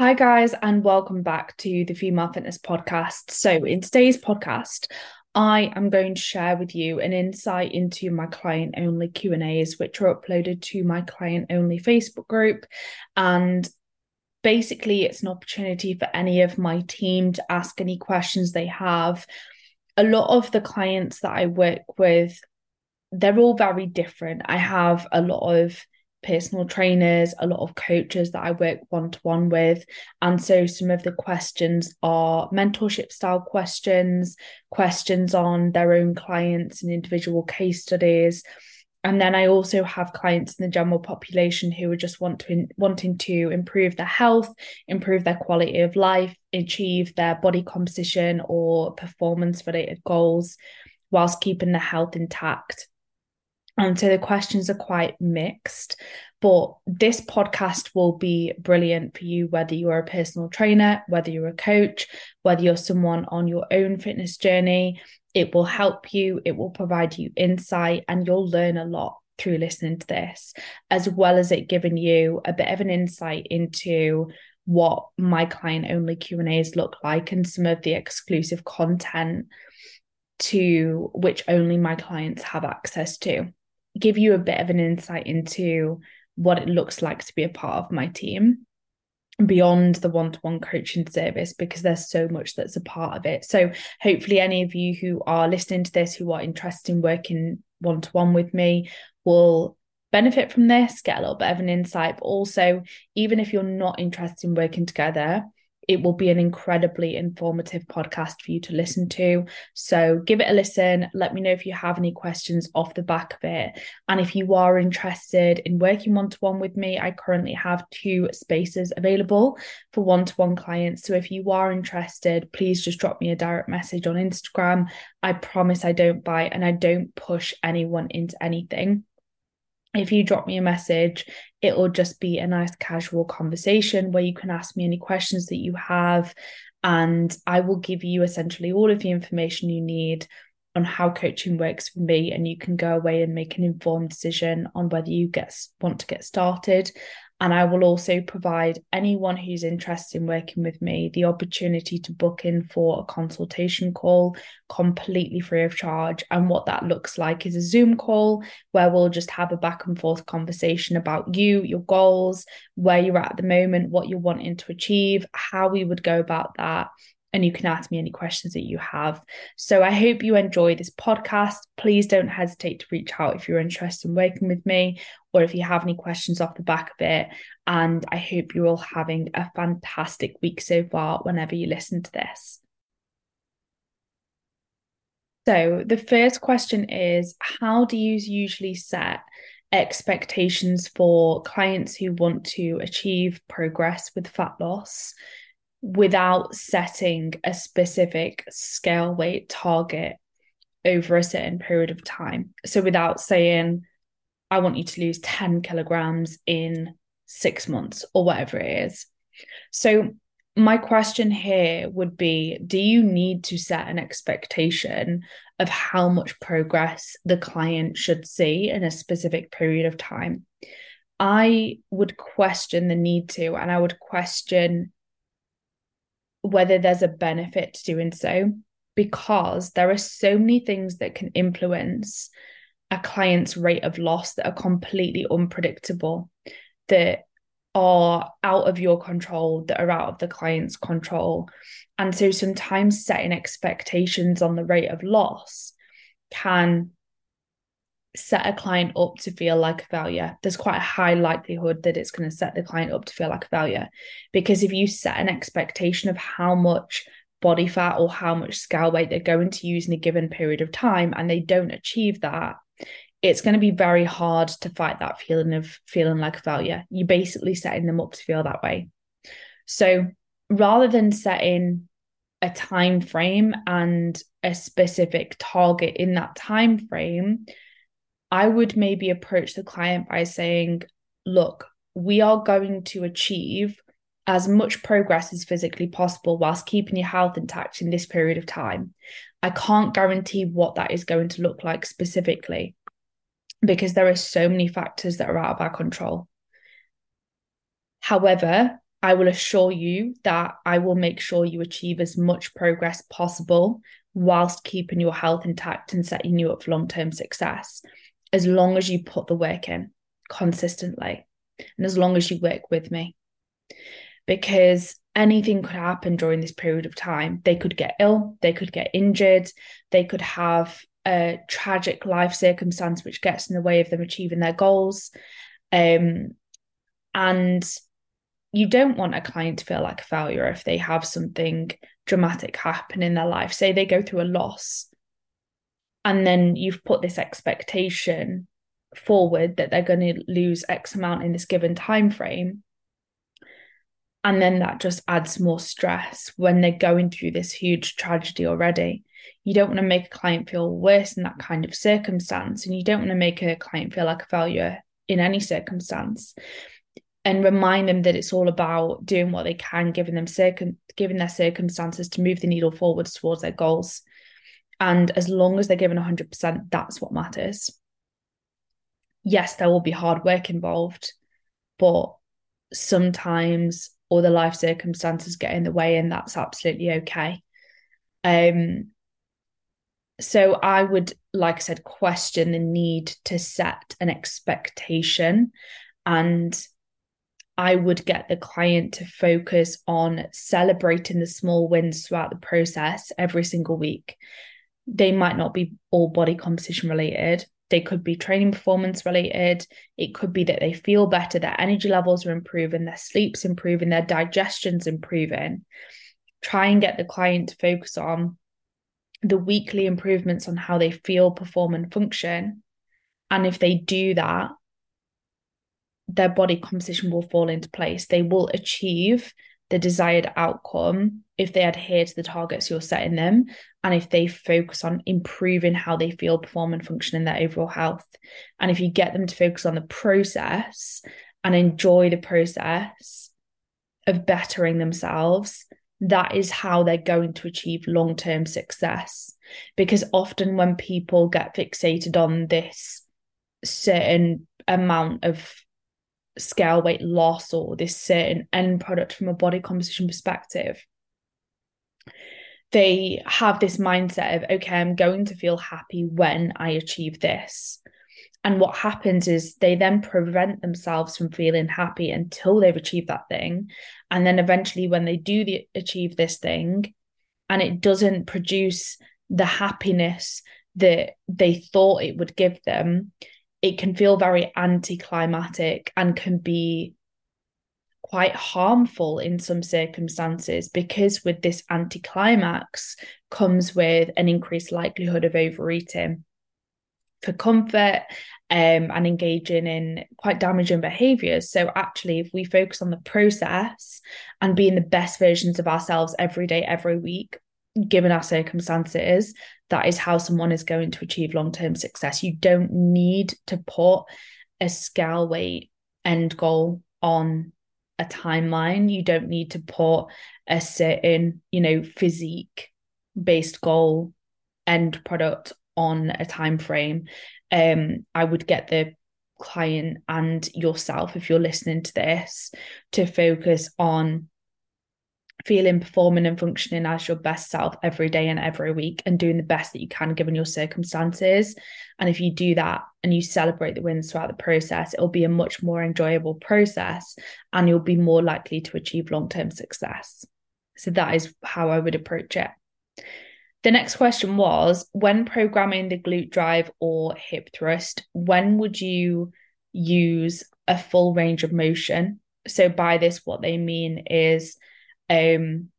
Hi, guys, and welcome back to the Female Fitness Podcast. So, in today's podcast, I am going to share with you an insight into my client only Q and A's, which are uploaded to my client only Facebook group. And basically, it's an opportunity for any of my team to ask any questions they have. A lot of the clients that I work with, they're all very different. I have a lot of personal trainers, a lot of coaches that I work one to one with. And so some of the questions are mentorship style questions, questions on their own clients and individual case studies. And then I also have clients in the general population who are just want to wanting to improve their health, improve their quality of life, achieve their body composition or performance related goals whilst keeping their health intact. And so the questions are quite mixed. But this podcast will be brilliant for you, whether you're a personal trainer, whether you're a coach, whether you're someone on your own fitness journey. It will help you, it will provide you insight, and you'll learn a lot through listening to this, as well as it giving you a bit of an insight into what my client only Q&As look like and some of the exclusive content to which only my clients have access to give you a bit of an insight into what it looks like to be a part of my team beyond the one-to-one coaching service because there's so much that's a part of it. So hopefully any of you who are listening to this who are interested in working one-to-one with me will benefit from this get a little bit of an insight but also even if you're not interested in working together it will be an incredibly informative podcast for you to listen to. So give it a listen. Let me know if you have any questions off the back of it. And if you are interested in working one to one with me, I currently have two spaces available for one to one clients. So if you are interested, please just drop me a direct message on Instagram. I promise I don't bite and I don't push anyone into anything if you drop me a message, it will just be a nice casual conversation where you can ask me any questions that you have. And I will give you essentially all of the information you need on how coaching works for me. And you can go away and make an informed decision on whether you get want to get started. And I will also provide anyone who's interested in working with me the opportunity to book in for a consultation call completely free of charge. And what that looks like is a Zoom call where we'll just have a back and forth conversation about you, your goals, where you're at, the moment, what you're wanting to achieve, how we would go about that, and you can ask me any questions that you have. So I hope you enjoy this podcast. Please don't hesitate to reach out if you're interested in working with me or if you have any questions off the back of it. And I hope you're all having a fantastic week so far whenever you listen to this. So, the first question is How do you usually set expectations for clients who want to achieve progress with fat loss? without setting a specific scale weight target over a certain period of time. So without saying, I want you to lose 10 kilograms in six months or whatever it is. So my question here would be do you need to set an expectation of how much progress the client should see in a specific period of time i would question the need to and i would question whether there's a benefit to doing so because there are so many things that can influence a client's rate of loss that are completely unpredictable that are out of your control that are out of the client's control and so sometimes setting expectations on the rate of loss can set a client up to feel like a failure, there's quite a high likelihood that it's going to set the client up to feel like a failure. Because if you set an expectation of how much body fat or how much scale weight they're going to use in a given period of time and they don't achieve that, it's going to be very hard to fight that feeling of feeling like a failure. You're basically setting them up to feel that way. So rather than setting a time frame and a specific target in that time frame, I would maybe approach the client by saying, look, we are going to achieve as much progress as physically possible whilst keeping your health intact in this period of time. I can't guarantee what that is going to look like specifically because there are so many factors that are out of our control. However, I will assure you that I will make sure you achieve as much progress possible whilst keeping your health intact and setting you up for long term success, as long as you put the work in consistently and as long as you work with me. Because anything could happen during this period of time. They could get ill, they could get injured, they could have a tragic life circumstance which gets in the way of them achieving their goals. Um, and you don't want a client to feel like a failure if they have something dramatic happen in their life. Say they go through a loss, and then you've put this expectation forward that they're going to lose X amount in this given time frame. And then that just adds more stress when they're going through this huge tragedy already. You don't want to make a client feel worse in that kind of circumstance. And you don't want to make a client feel like a failure in any circumstance and remind them that it's all about doing what they can, given them circum given their circumstances to move the needle forwards towards their goals. And as long as they're given 100%, that's what matters. Yes, there will be hard work involved, but sometimes all the life circumstances get in the way, and that's absolutely okay. Um, so I would, like I said, question the need to set an expectation and I would get the client to focus on celebrating the small wins throughout the process every single week. They might not be all body composition related. They could be training performance related. It could be that they feel better, their energy levels are improving, their sleep's improving, their digestion's improving. Try and get the client to focus on the weekly improvements on how they feel, perform, and function. And if they do that, their body composition will fall into place. They will achieve the desired outcome if they adhere to the targets you're setting them and if they focus on improving how they feel, perform, and function in their overall health. And if you get them to focus on the process and enjoy the process of bettering themselves, that is how they're going to achieve long term success. Because often when people get fixated on this certain amount of scale weight loss or this certain end product from a body composition perspective they have this mindset of okay i'm going to feel happy when i achieve this and what happens is they then prevent themselves from feeling happy until they've achieved that thing and then eventually when they do the, achieve this thing and it doesn't produce the happiness that they thought it would give them it can feel very anticlimactic and can be quite harmful in some circumstances because with this anticlimax comes with an increased likelihood of overeating for comfort um, and engaging in quite damaging behaviors. So, actually, if we focus on the process and being the best versions of ourselves every day, every week, given our circumstances, that is how someone is going to achieve long term success. You don't need to put a scale weight end goal on a timeline. You don't need to put a certain, you know, physique based goal end product on a time frame. Um, I would get the client and yourself, if you're listening to this, to focus on feeling, performing, and functioning as your best self every day and every week and doing the best that you can given your circumstances. And if you do that and you celebrate the wins throughout the process, it'll be a much more enjoyable process and you'll be more likely to achieve long term success. So that is how I would approach it. The next question was when programming the glute drive or hip thrust, when would you use a full range of motion? So, by this, what they mean is um,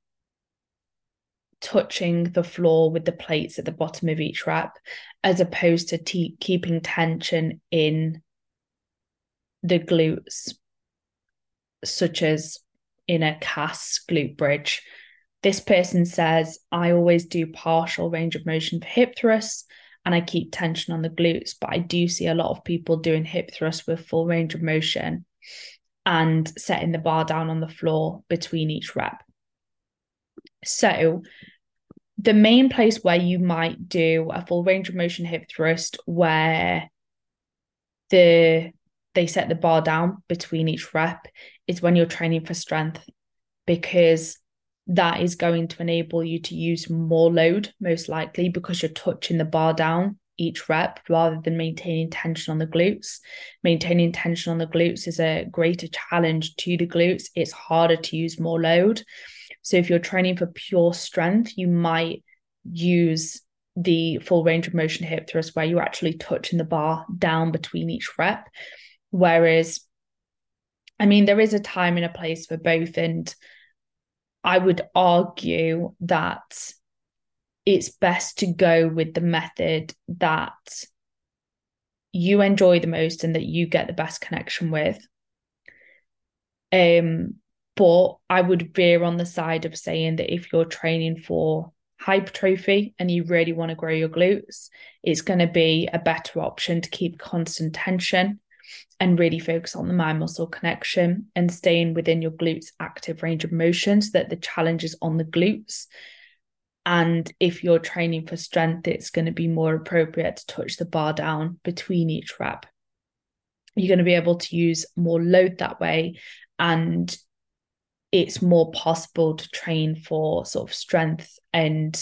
touching the floor with the plates at the bottom of each rep, as opposed to te- keeping tension in the glutes, such as in a cast glute bridge. This person says, I always do partial range of motion for hip thrusts and I keep tension on the glutes, but I do see a lot of people doing hip thrusts with full range of motion and setting the bar down on the floor between each rep. So, the main place where you might do a full range of motion hip thrust where the they set the bar down between each rep is when you're training for strength because that is going to enable you to use more load most likely because you're touching the bar down each rep rather than maintaining tension on the glutes. Maintaining tension on the glutes is a greater challenge to the glutes. It's harder to use more load. So if you're training for pure strength, you might use the full range of motion hip thrust where you're actually touching the bar down between each rep. Whereas, I mean, there is a time and a place for both. And I would argue that it's best to go with the method that you enjoy the most and that you get the best connection with. Um, but I would veer on the side of saying that if you're training for hypertrophy and you really want to grow your glutes, it's going to be a better option to keep constant tension and really focus on the mind muscle connection and staying within your glutes active range of motion so that the challenge is on the glutes. And if you're training for strength, it's going to be more appropriate to touch the bar down between each rep. You're going to be able to use more load that way. And it's more possible to train for sort of strength and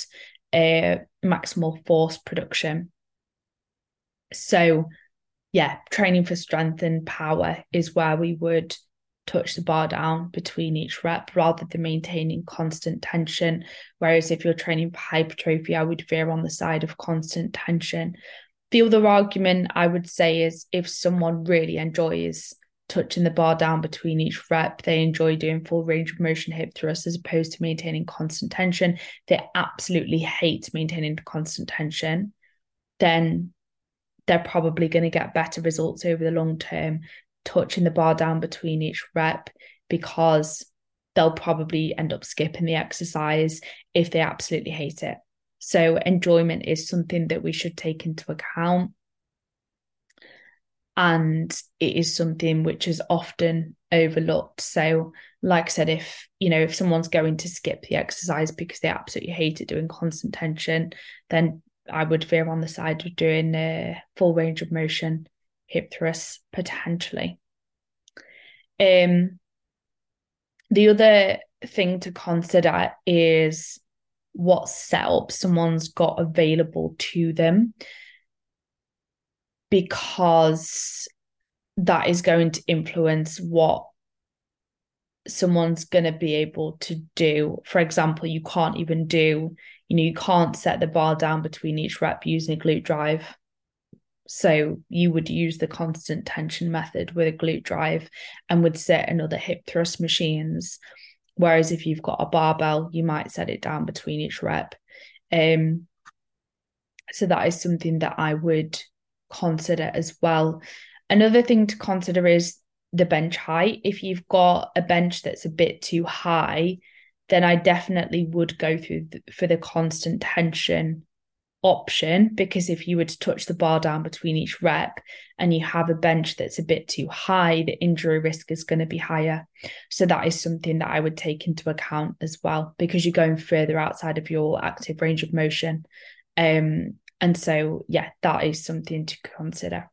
uh, maximal force production. So, yeah, training for strength and power is where we would touch the bar down between each rep rather than maintaining constant tension. Whereas if you're training for hypertrophy, I would veer on the side of constant tension. The other argument I would say is if someone really enjoys touching the bar down between each rep. They enjoy doing full range of motion hip thrusts as opposed to maintaining constant tension. They absolutely hate maintaining constant tension. Then they're probably going to get better results over the long term touching the bar down between each rep because they'll probably end up skipping the exercise if they absolutely hate it. So, enjoyment is something that we should take into account and it is something which is often overlooked so like i said if you know if someone's going to skip the exercise because they absolutely hate it doing constant tension then i would veer on the side of doing a full range of motion hip thrusts potentially. Um the other thing to consider is what setup someone's got available to them because that is going to influence what someone's going to be able to do. For example, you can't even do, you know, you can't set the bar down between each rep using a glute drive. So you would use the constant tension method with a glute drive and would set another hip thrust machines. Whereas if you've got a barbell, you might set it down between each rep. Um, so that is something that I would consider as well. Another thing to consider is the bench height. If you've got a bench that's a bit too high, then I definitely would go through the, for the constant tension option because if you were to touch the bar down between each rep and you have a bench that's a bit too high, the injury risk is going to be higher. So that is something that I would take into account as well because you're going further outside of your active range of motion. Um, and so, yeah, that is something to consider.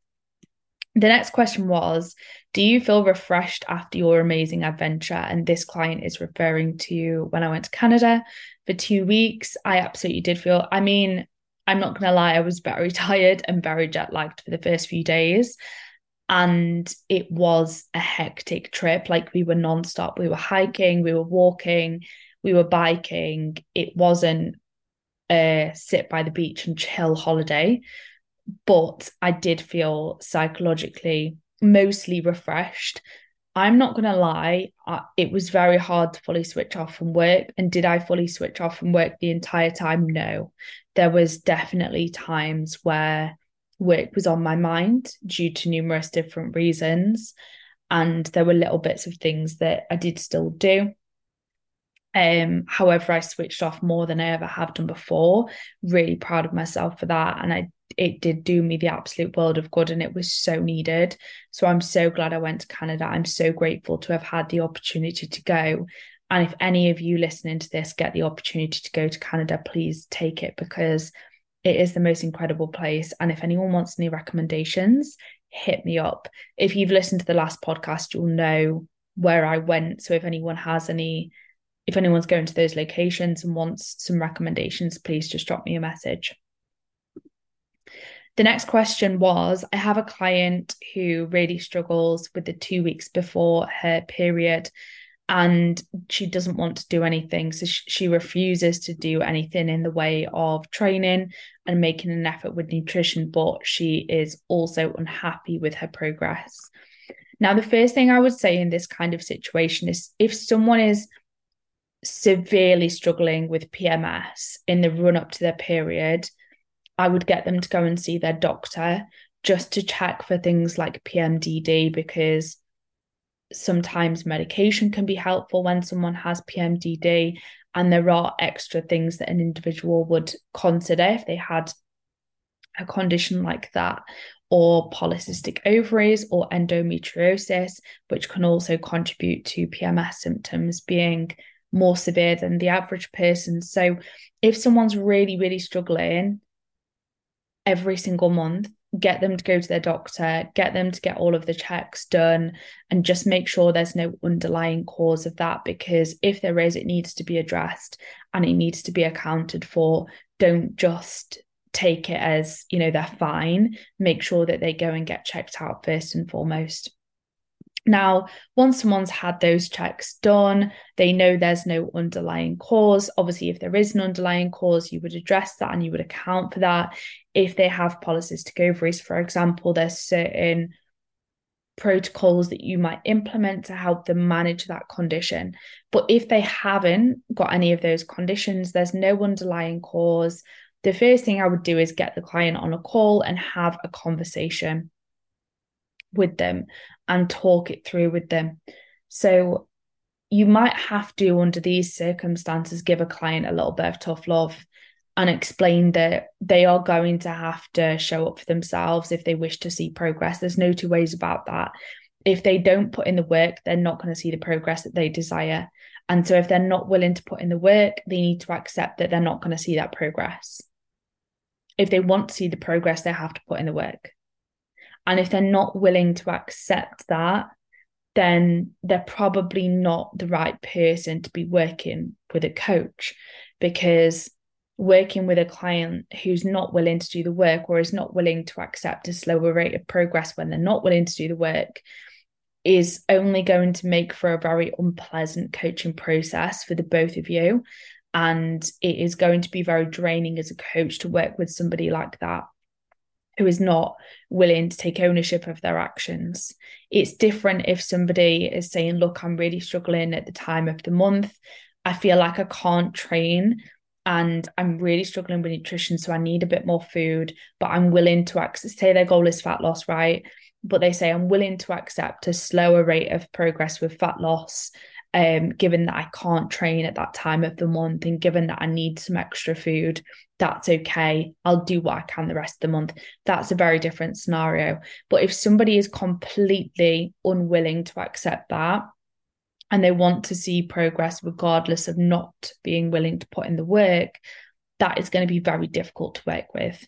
The next question was Do you feel refreshed after your amazing adventure? And this client is referring to when I went to Canada for two weeks. I absolutely did feel, I mean, I'm not going to lie, I was very tired and very jet lagged for the first few days. And it was a hectic trip. Like we were nonstop. We were hiking, we were walking, we were biking. It wasn't a sit by the beach and chill holiday. But I did feel psychologically mostly refreshed. I'm not going to lie, it was very hard to fully switch off from work. And did I fully switch off from work the entire time? No. There was definitely times where work was on my mind due to numerous different reasons. And there were little bits of things that I did still do. Um, however, I switched off more than I ever have done before. Really proud of myself for that. And I it did do me the absolute world of good and it was so needed. So I'm so glad I went to Canada. I'm so grateful to have had the opportunity to go. And if any of you listening to this get the opportunity to go to Canada, please take it because it is the most incredible place. And if anyone wants any recommendations, hit me up. If you've listened to the last podcast, you'll know where I went. So if anyone has any, if anyone's going to those locations and wants some recommendations, please just drop me a message. The next question was I have a client who really struggles with the two weeks before her period and she doesn't want to do anything. So she refuses to do anything in the way of training and making an effort with nutrition, but she is also unhappy with her progress. Now, the first thing I would say in this kind of situation is if someone is severely struggling with PMS in the run up to their period, I would get them to go and see their doctor just to check for things like PMDD because sometimes medication can be helpful when someone has PMDD and there are extra things that an individual would consider if they had a condition like that or polycystic ovaries or endometriosis which can also contribute to PMS symptoms being more severe than the average person. So if someone's really really struggling every single month get them to go to their doctor, get them to get all of the checks done, and just make sure there's no underlying cause of that. Because if there is, it needs to be addressed and it needs to be accounted for. Don't just take it as, you know, they're fine. Make sure that they go and get checked out first and foremost. Now, once someone's had those checks done, they know there's no underlying cause. Obviously, if there is an underlying cause, you would address that and you would account for that. If they have polycystic ovaries, for example, there's certain protocols that you might implement to help them manage that condition. But if they haven't got any of those conditions, there's no underlying cause. The first thing I would do is get the client on a call and have a conversation with them and talk it through with them. So you might have to, under these circumstances, give a client a little bit of tough love and explain that they are going to have to show up for themselves if they wish to see progress. There's no two ways about that. If they don't put in the work, they're not going to see the progress that they desire. And so, if they're not willing to put in the work, they need to accept that they're not going to see that progress. If they want to see the progress, they have to put in the work. And if they're not willing to accept that, then they're probably not the right person to be working with a coach. Because working with a client who's not willing to do the work or is not willing to accept a slower rate of progress when they're not willing to do the work is only going to make for a very unpleasant coaching process for the both of you. And it is going to be very draining as a coach to work with somebody like that who is not willing to take ownership of their actions. It's different if somebody is saying, Look, I'm really struggling at the time of the month. I feel like I can't train and I'm really struggling with nutrition. So I need a bit more food, but I'm willing to say their goal is fat loss, right? But they say, I'm willing to accept a slower rate of progress with fat loss um, given that I can't train at that time of the month and given that I need some extra food, that's okay. I'll do what I can the rest of the month. That's a very different scenario. But if somebody is completely unwilling to accept that and they want to see progress regardless of not being willing to put in the work, that is going to be very difficult to work with.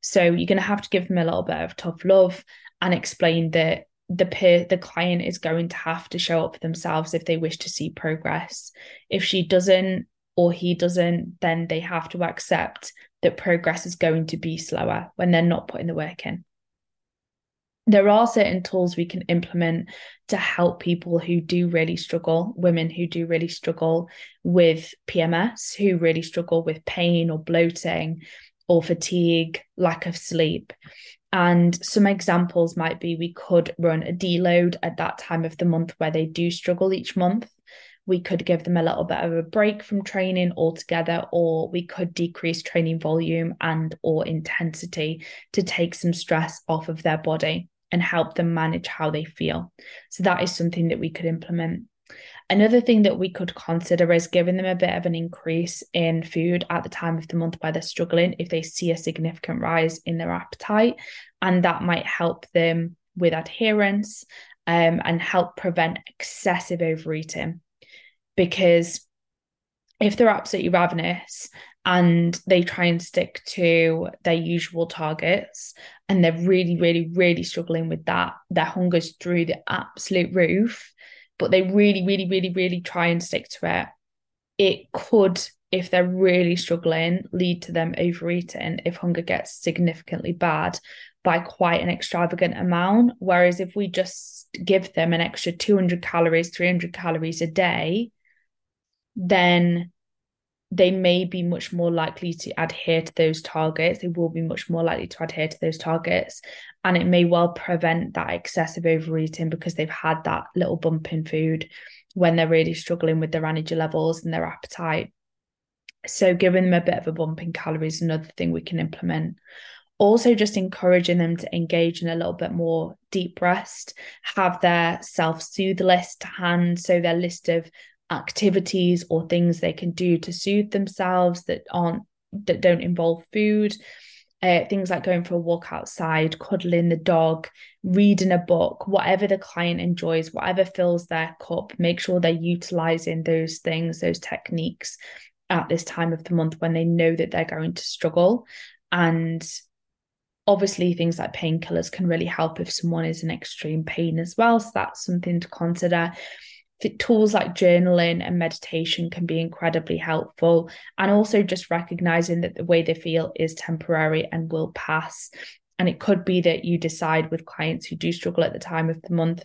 So you're going to have to give them a little bit of tough love and explain that the peer the client is going to have to show up for themselves if they wish to see progress. If she doesn't or he doesn't then they have to accept that progress is going to be slower when they're not putting the work in. There are certain tools we can implement to help people who do really struggle, women who do really struggle with PMS, who really struggle with pain or bloating or fatigue, lack of sleep. And some examples might be we could run a deload at that time of the month where they do struggle each month. We could give them a little bit of a break from training altogether, or we could decrease training volume and or intensity to take some stress off of their body and help them manage how they feel. So that is something that we could implement. Another thing that we could consider is giving them a bit of an increase in food at the time of the month where they're struggling if they see a significant rise in their appetite. And that might help them with adherence um, and help prevent excessive overeating. Because if they're absolutely ravenous and they try and stick to their usual targets and they're really really really struggling with that their hunger's through the absolute roof but they really really really really try and stick to it. It could if they're really struggling lead to them overeating if hunger gets significantly bad by quite an extravagant amount. Whereas if we just give them an extra 200 calories 300 calories a day then they may be much more likely to adhere to those targets. They will be much more likely to adhere to those targets. And it may well prevent that excessive overeating because they've had that little bump in food when they're really struggling with their energy levels and their appetite. So, giving them a bit of a bump in calories is another thing we can implement. Also, just encouraging them to engage in a little bit more deep rest, have their self soothe list to hand. So, their list of activities or things they can do to soothe themselves that aren't that don't involve food. Uh, things like going for a walk outside cuddling the dog reading a book whatever the client enjoys whatever fills their cup make sure they're utilizing those things those techniques at this time of the month when they know that they're going to struggle. And obviously things like painkillers can really help if someone is in extreme pain as well. So that's something to consider tools like journaling and meditation can be incredibly helpful and also just recognizing that the way they feel is temporary and will pass. And it could be that you decide with clients who do struggle at the time of the month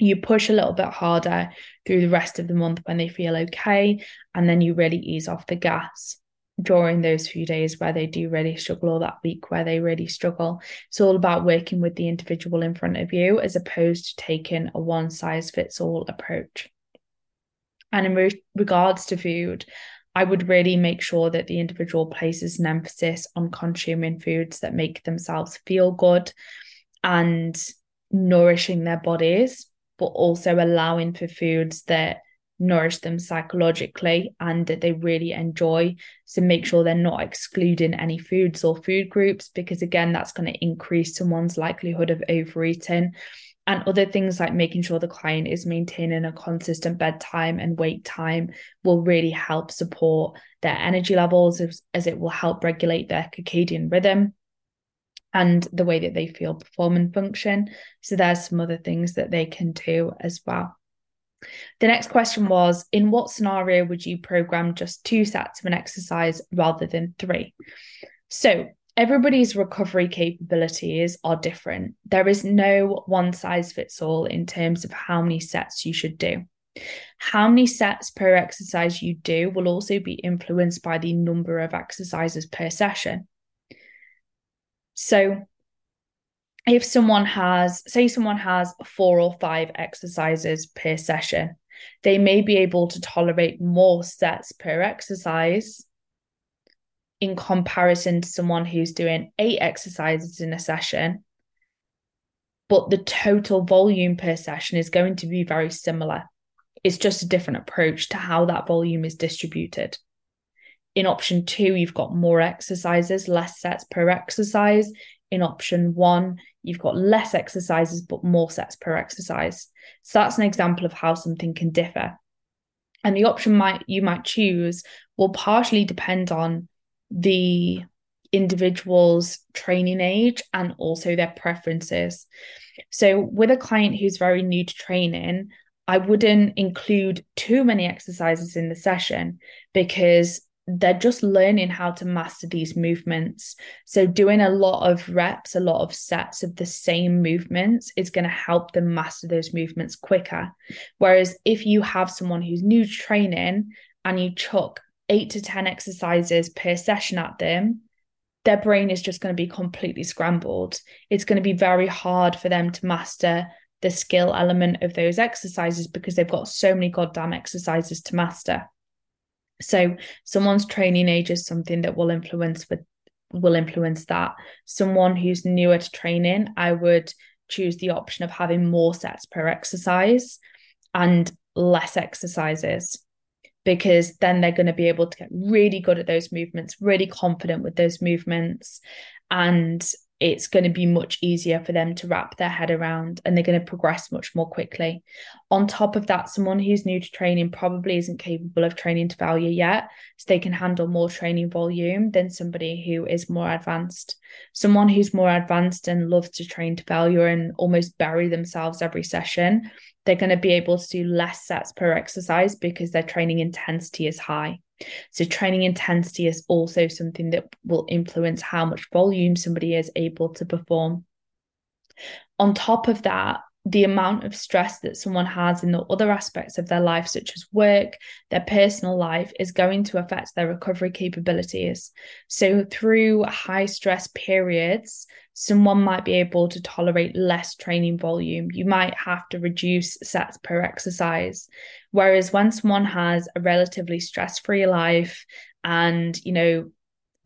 you push a little bit harder through the rest of the month when they feel okay and then you really ease off the gas during those few days where they do really struggle or that week where they really struggle. It's all about working with the individual in front of you as opposed to taking a one size fits all approach. And in re- regards to food, I would really make sure that the individual places an emphasis on consuming foods that make themselves feel good and nourishing their bodies, but also allowing for foods that nourish them psychologically and that they really enjoy. So make sure they're not excluding any foods or food groups because again that's going to increase someone's likelihood of overeating. And other things like making sure the client is maintaining a consistent bedtime and wake time will really help support their energy levels as, as it will help regulate their circadian rhythm and the way that they feel perform and function. So there's some other things that they can do as well. The next question was In what scenario would you program just two sets of an exercise rather than three? So, everybody's recovery capabilities are different. There is no one size fits all in terms of how many sets you should do. How many sets per exercise you do will also be influenced by the number of exercises per session. So, if someone has, say, someone has four or five exercises per session, they may be able to tolerate more sets per exercise in comparison to someone who's doing eight exercises in a session. But the total volume per session is going to be very similar. It's just a different approach to how that volume is distributed. In option two, you've got more exercises, less sets per exercise. In option one, you've got less exercises but more sets per exercise. So that's an example of how something can differ. And the option might you might choose will partially depend on the individual's training age and also their preferences. So with a client who's very new to training, I wouldn't include too many exercises in the session because they're just learning how to master these movements. So, doing a lot of reps, a lot of sets of the same movements is going to help them master those movements quicker. Whereas, if you have someone who's new training and you chuck eight to 10 exercises per session at them, their brain is just going to be completely scrambled. It's going to be very hard for them to master the skill element of those exercises because they've got so many goddamn exercises to master. So someone's training age is something that will influence with will influence that. Someone who's newer to training, I would choose the option of having more sets per exercise and less exercises because then they're going to be able to get really good at those movements, really confident with those movements. And it's going to be much easier for them to wrap their head around and they're going to progress much more quickly. On top of that, someone who's new to training probably isn't capable of training to failure yet, so they can handle more training volume than somebody who is more advanced. Someone who's more advanced and loves to train to failure and almost bury themselves every session, they're going to be able to do less sets per exercise because their training intensity is high. So, training intensity is also something that will influence how much volume somebody is able to perform. On top of that, the amount of stress that someone has in the other aspects of their life, such as work, their personal life, is going to affect their recovery capabilities. So, through high stress periods, someone might be able to tolerate less training volume. You might have to reduce sets per exercise. Whereas when someone has a relatively stress free life and, you know,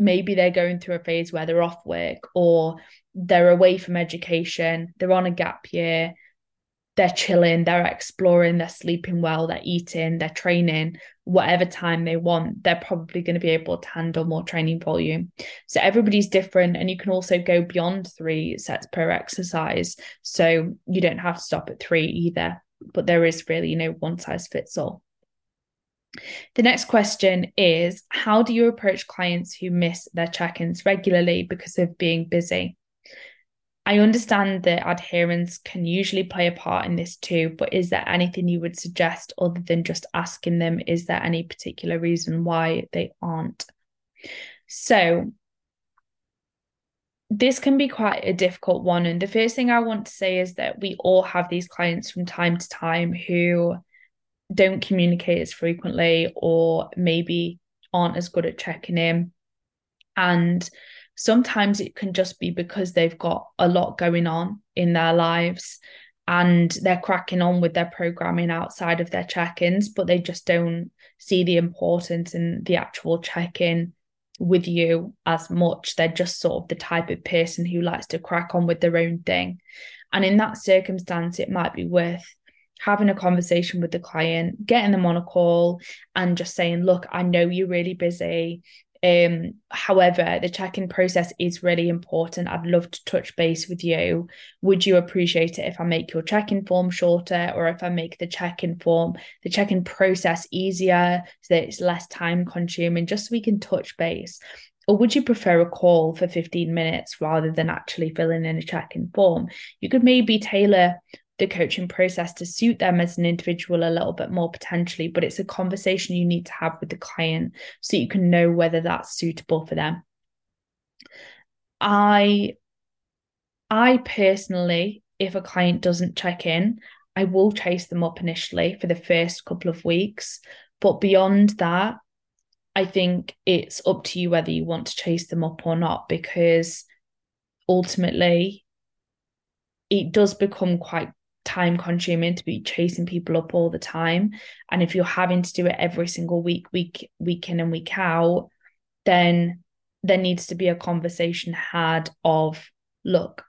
maybe they're going through a phase where they're off work or they're away from education, they're on a gap year, they're chilling, they're exploring, they're sleeping well, they're eating, they're training, whatever time they want, they're probably going to be able to handle more training volume. So everybody's different, and you can also go beyond three sets per exercise. So you don't have to stop at three either, but there is really, no one size fits all. The next question is How do you approach clients who miss their check ins regularly because of being busy? I understand that adherence can usually play a part in this too, but is there anything you would suggest other than just asking them? Is there any particular reason why they aren't? So, this can be quite a difficult one. And the first thing I want to say is that we all have these clients from time to time who don't communicate as frequently or maybe aren't as good at checking in. And sometimes it can just be because they've got a lot going on in their lives and they're cracking on with their programming outside of their check-ins but they just don't see the importance in the actual check-in with you as much they're just sort of the type of person who likes to crack on with their own thing and in that circumstance it might be worth having a conversation with the client, getting them on a call and just saying, look, I know you're really busy. Um, however, the check-in process is really important. I'd love to touch base with you. Would you appreciate it if I make your check-in form shorter or if I make the check-in form, the check-in process easier so that it's less time consuming, just so we can touch base? Or would you prefer a call for 15 minutes rather than actually filling in a check-in form? You could maybe tailor the coaching process to suit them as an individual a little bit more potentially, but it's a conversation you need to have with the client so you can know whether that's suitable for them. I I personally, if a client doesn't check in, I will chase them up initially for the first couple of weeks. But beyond that, I think it's up to you whether you want to chase them up or not, because ultimately it does become quite time consuming to be chasing people up all the time. And if you're having to do it every single week week week in and week out then there needs to be a conversation had of look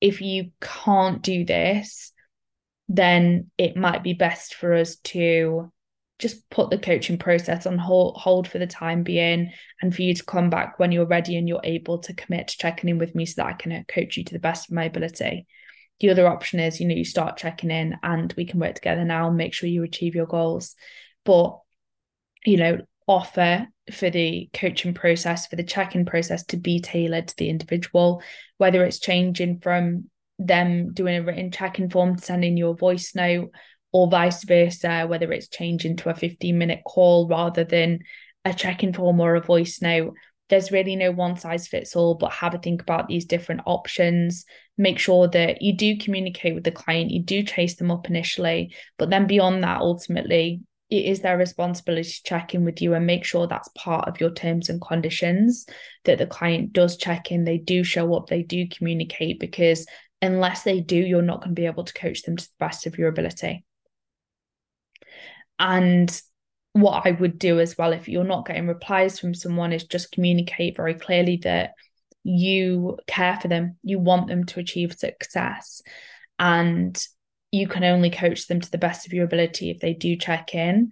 if you can't do this then it might be best for us to just put the coaching process on hold, hold for the time being and for you to come back when you're ready and you're able to commit to checking in with me so that I can uh, coach you to the best of my ability the other option is you know you start checking in and we can work together now and make sure you achieve your goals. But you know offer for the coaching process for the check-in process to be tailored to the individual whether it's changing from them doing a written check-in form to sending you a voice note or vice versa whether it's changing to a 15 minute call rather than a check-in form or a voice note there's really no one size fits all, but have a think about these different options. Make sure that you do communicate with the client, you do chase them up initially, but then beyond that, ultimately, it is their responsibility to check in with you and make sure that's part of your terms and conditions that the client does check in, they do show up, they do communicate, because unless they do, you're not going to be able to coach them to the best of your ability. And what I would do as well if you're not getting replies from someone is just communicate very clearly that you care for them, you want them to achieve success, and you can only coach them to the best of your ability if they do check in.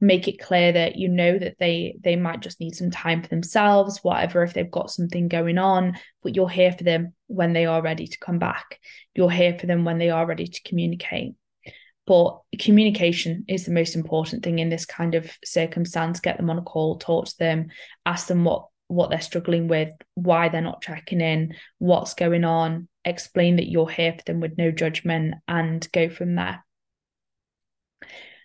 make it clear that you know that they they might just need some time for themselves whatever if they've got something going on but you're here for them when they are ready to come back you're here for them when they are ready to communicate but communication is the most important thing in this kind of circumstance get them on a call talk to them ask them what what they're struggling with why they're not checking in what's going on explain that you're here for them with no judgment and go from there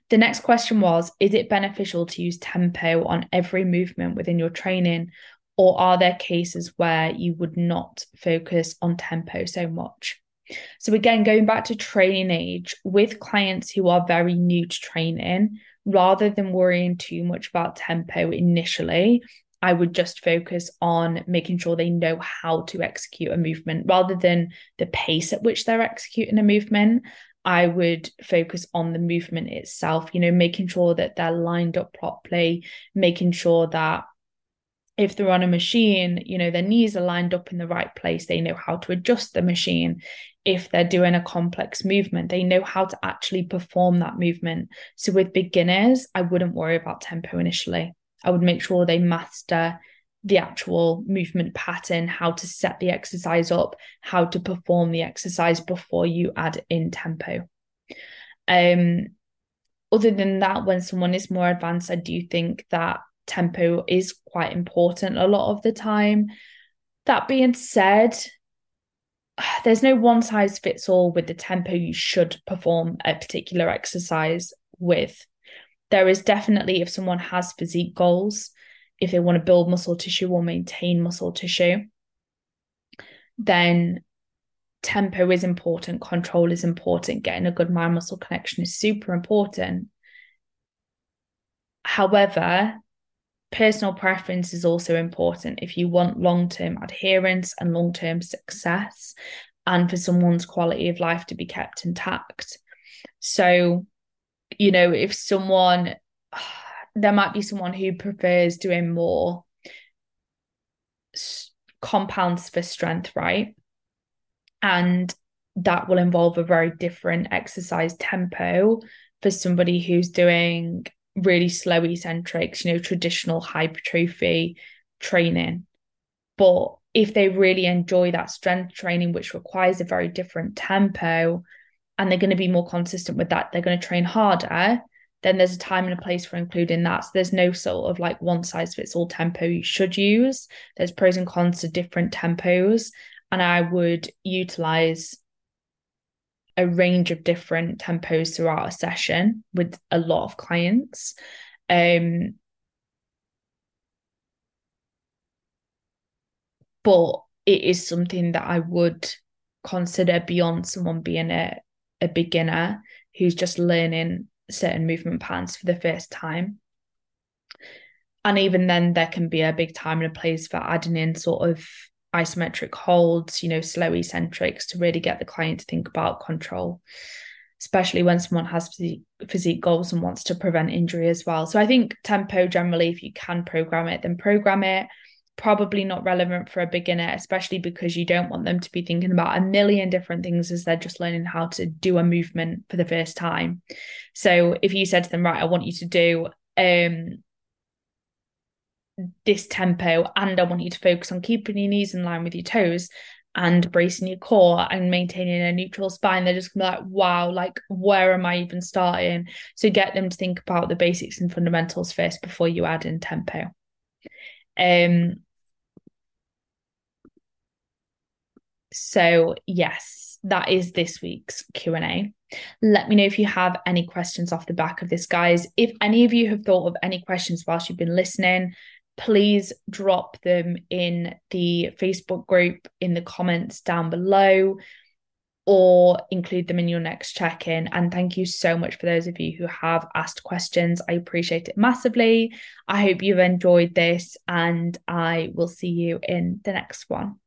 the next question was Is it beneficial to use tempo on every movement within your training? Or are there cases where you would not focus on tempo so much? So, again, going back to training age with clients who are very new to training, rather than worrying too much about tempo initially, I would just focus on making sure they know how to execute a movement rather than the pace at which they're executing a movement. I would focus on the movement itself, you know, making sure that they're lined up properly, making sure that if they're on a machine, you know, their knees are lined up in the right place, they know how to adjust the machine. If they're doing a complex movement, they know how to actually perform that movement. So with beginners, I wouldn't worry about tempo initially. I would make sure they master the actual movement pattern, how to set the exercise up, how to perform the exercise before you add in tempo. Um, other than that, when someone is more advanced, I do think that tempo is quite important a lot of the time. That being said, there's no one size fits all with the tempo you should perform a particular exercise with. There is definitely, if someone has physique goals, if they want to build muscle tissue or maintain muscle tissue, then tempo is important, control is important, getting a good mind muscle connection is super important. However, personal preference is also important if you want long term adherence and long term success, and for someone's quality of life to be kept intact. So, you know, if someone there might be someone who prefers doing more compounds for strength, right? And that will involve a very different exercise tempo for somebody who's doing really slow eccentrics, you know, traditional hypertrophy training. But if they really enjoy that strength training, which requires a very different tempo, and they're going to be more consistent with that, they're going to train harder then there's a time and a place for including that. So there's no sort of like one size fits all tempo you should use. There's pros and cons to different tempos. And I would utilize a range of different tempos throughout a session with a lot of clients. Um, but it is something that I would consider beyond someone being a, a beginner who's just learning certain movement patterns for the first time. And even then, there can be a big time and a place for adding in sort of isometric holds, you know, slow eccentrics to really get the client to think about control, especially when someone has physique, physique goals and wants to prevent injury as well. So I think tempo generally, if you can program it, then program it probably not relevant for a beginner, especially because you don't want them to be thinking about a million different things as they're just learning how to do a movement for the first time. So if you said to them, right, I want you to do um this tempo and I want you to focus on keeping your knees in line with your toes and bracing your core and maintaining a neutral spine, they're just like, wow, like where am I even starting? So get them to think about the basics and fundamentals first before you add in tempo. Um, so yes, that is this week's Q&A. Let me know if you have any questions off the back of this, guys. If any of you have thought of any questions whilst you've been listening, please drop them in the Facebook group in the comments down below or include them in your next check in. And thank you so much for those of you who have asked questions. I appreciate it massively. I hope you've enjoyed this, and I will see you in the next one.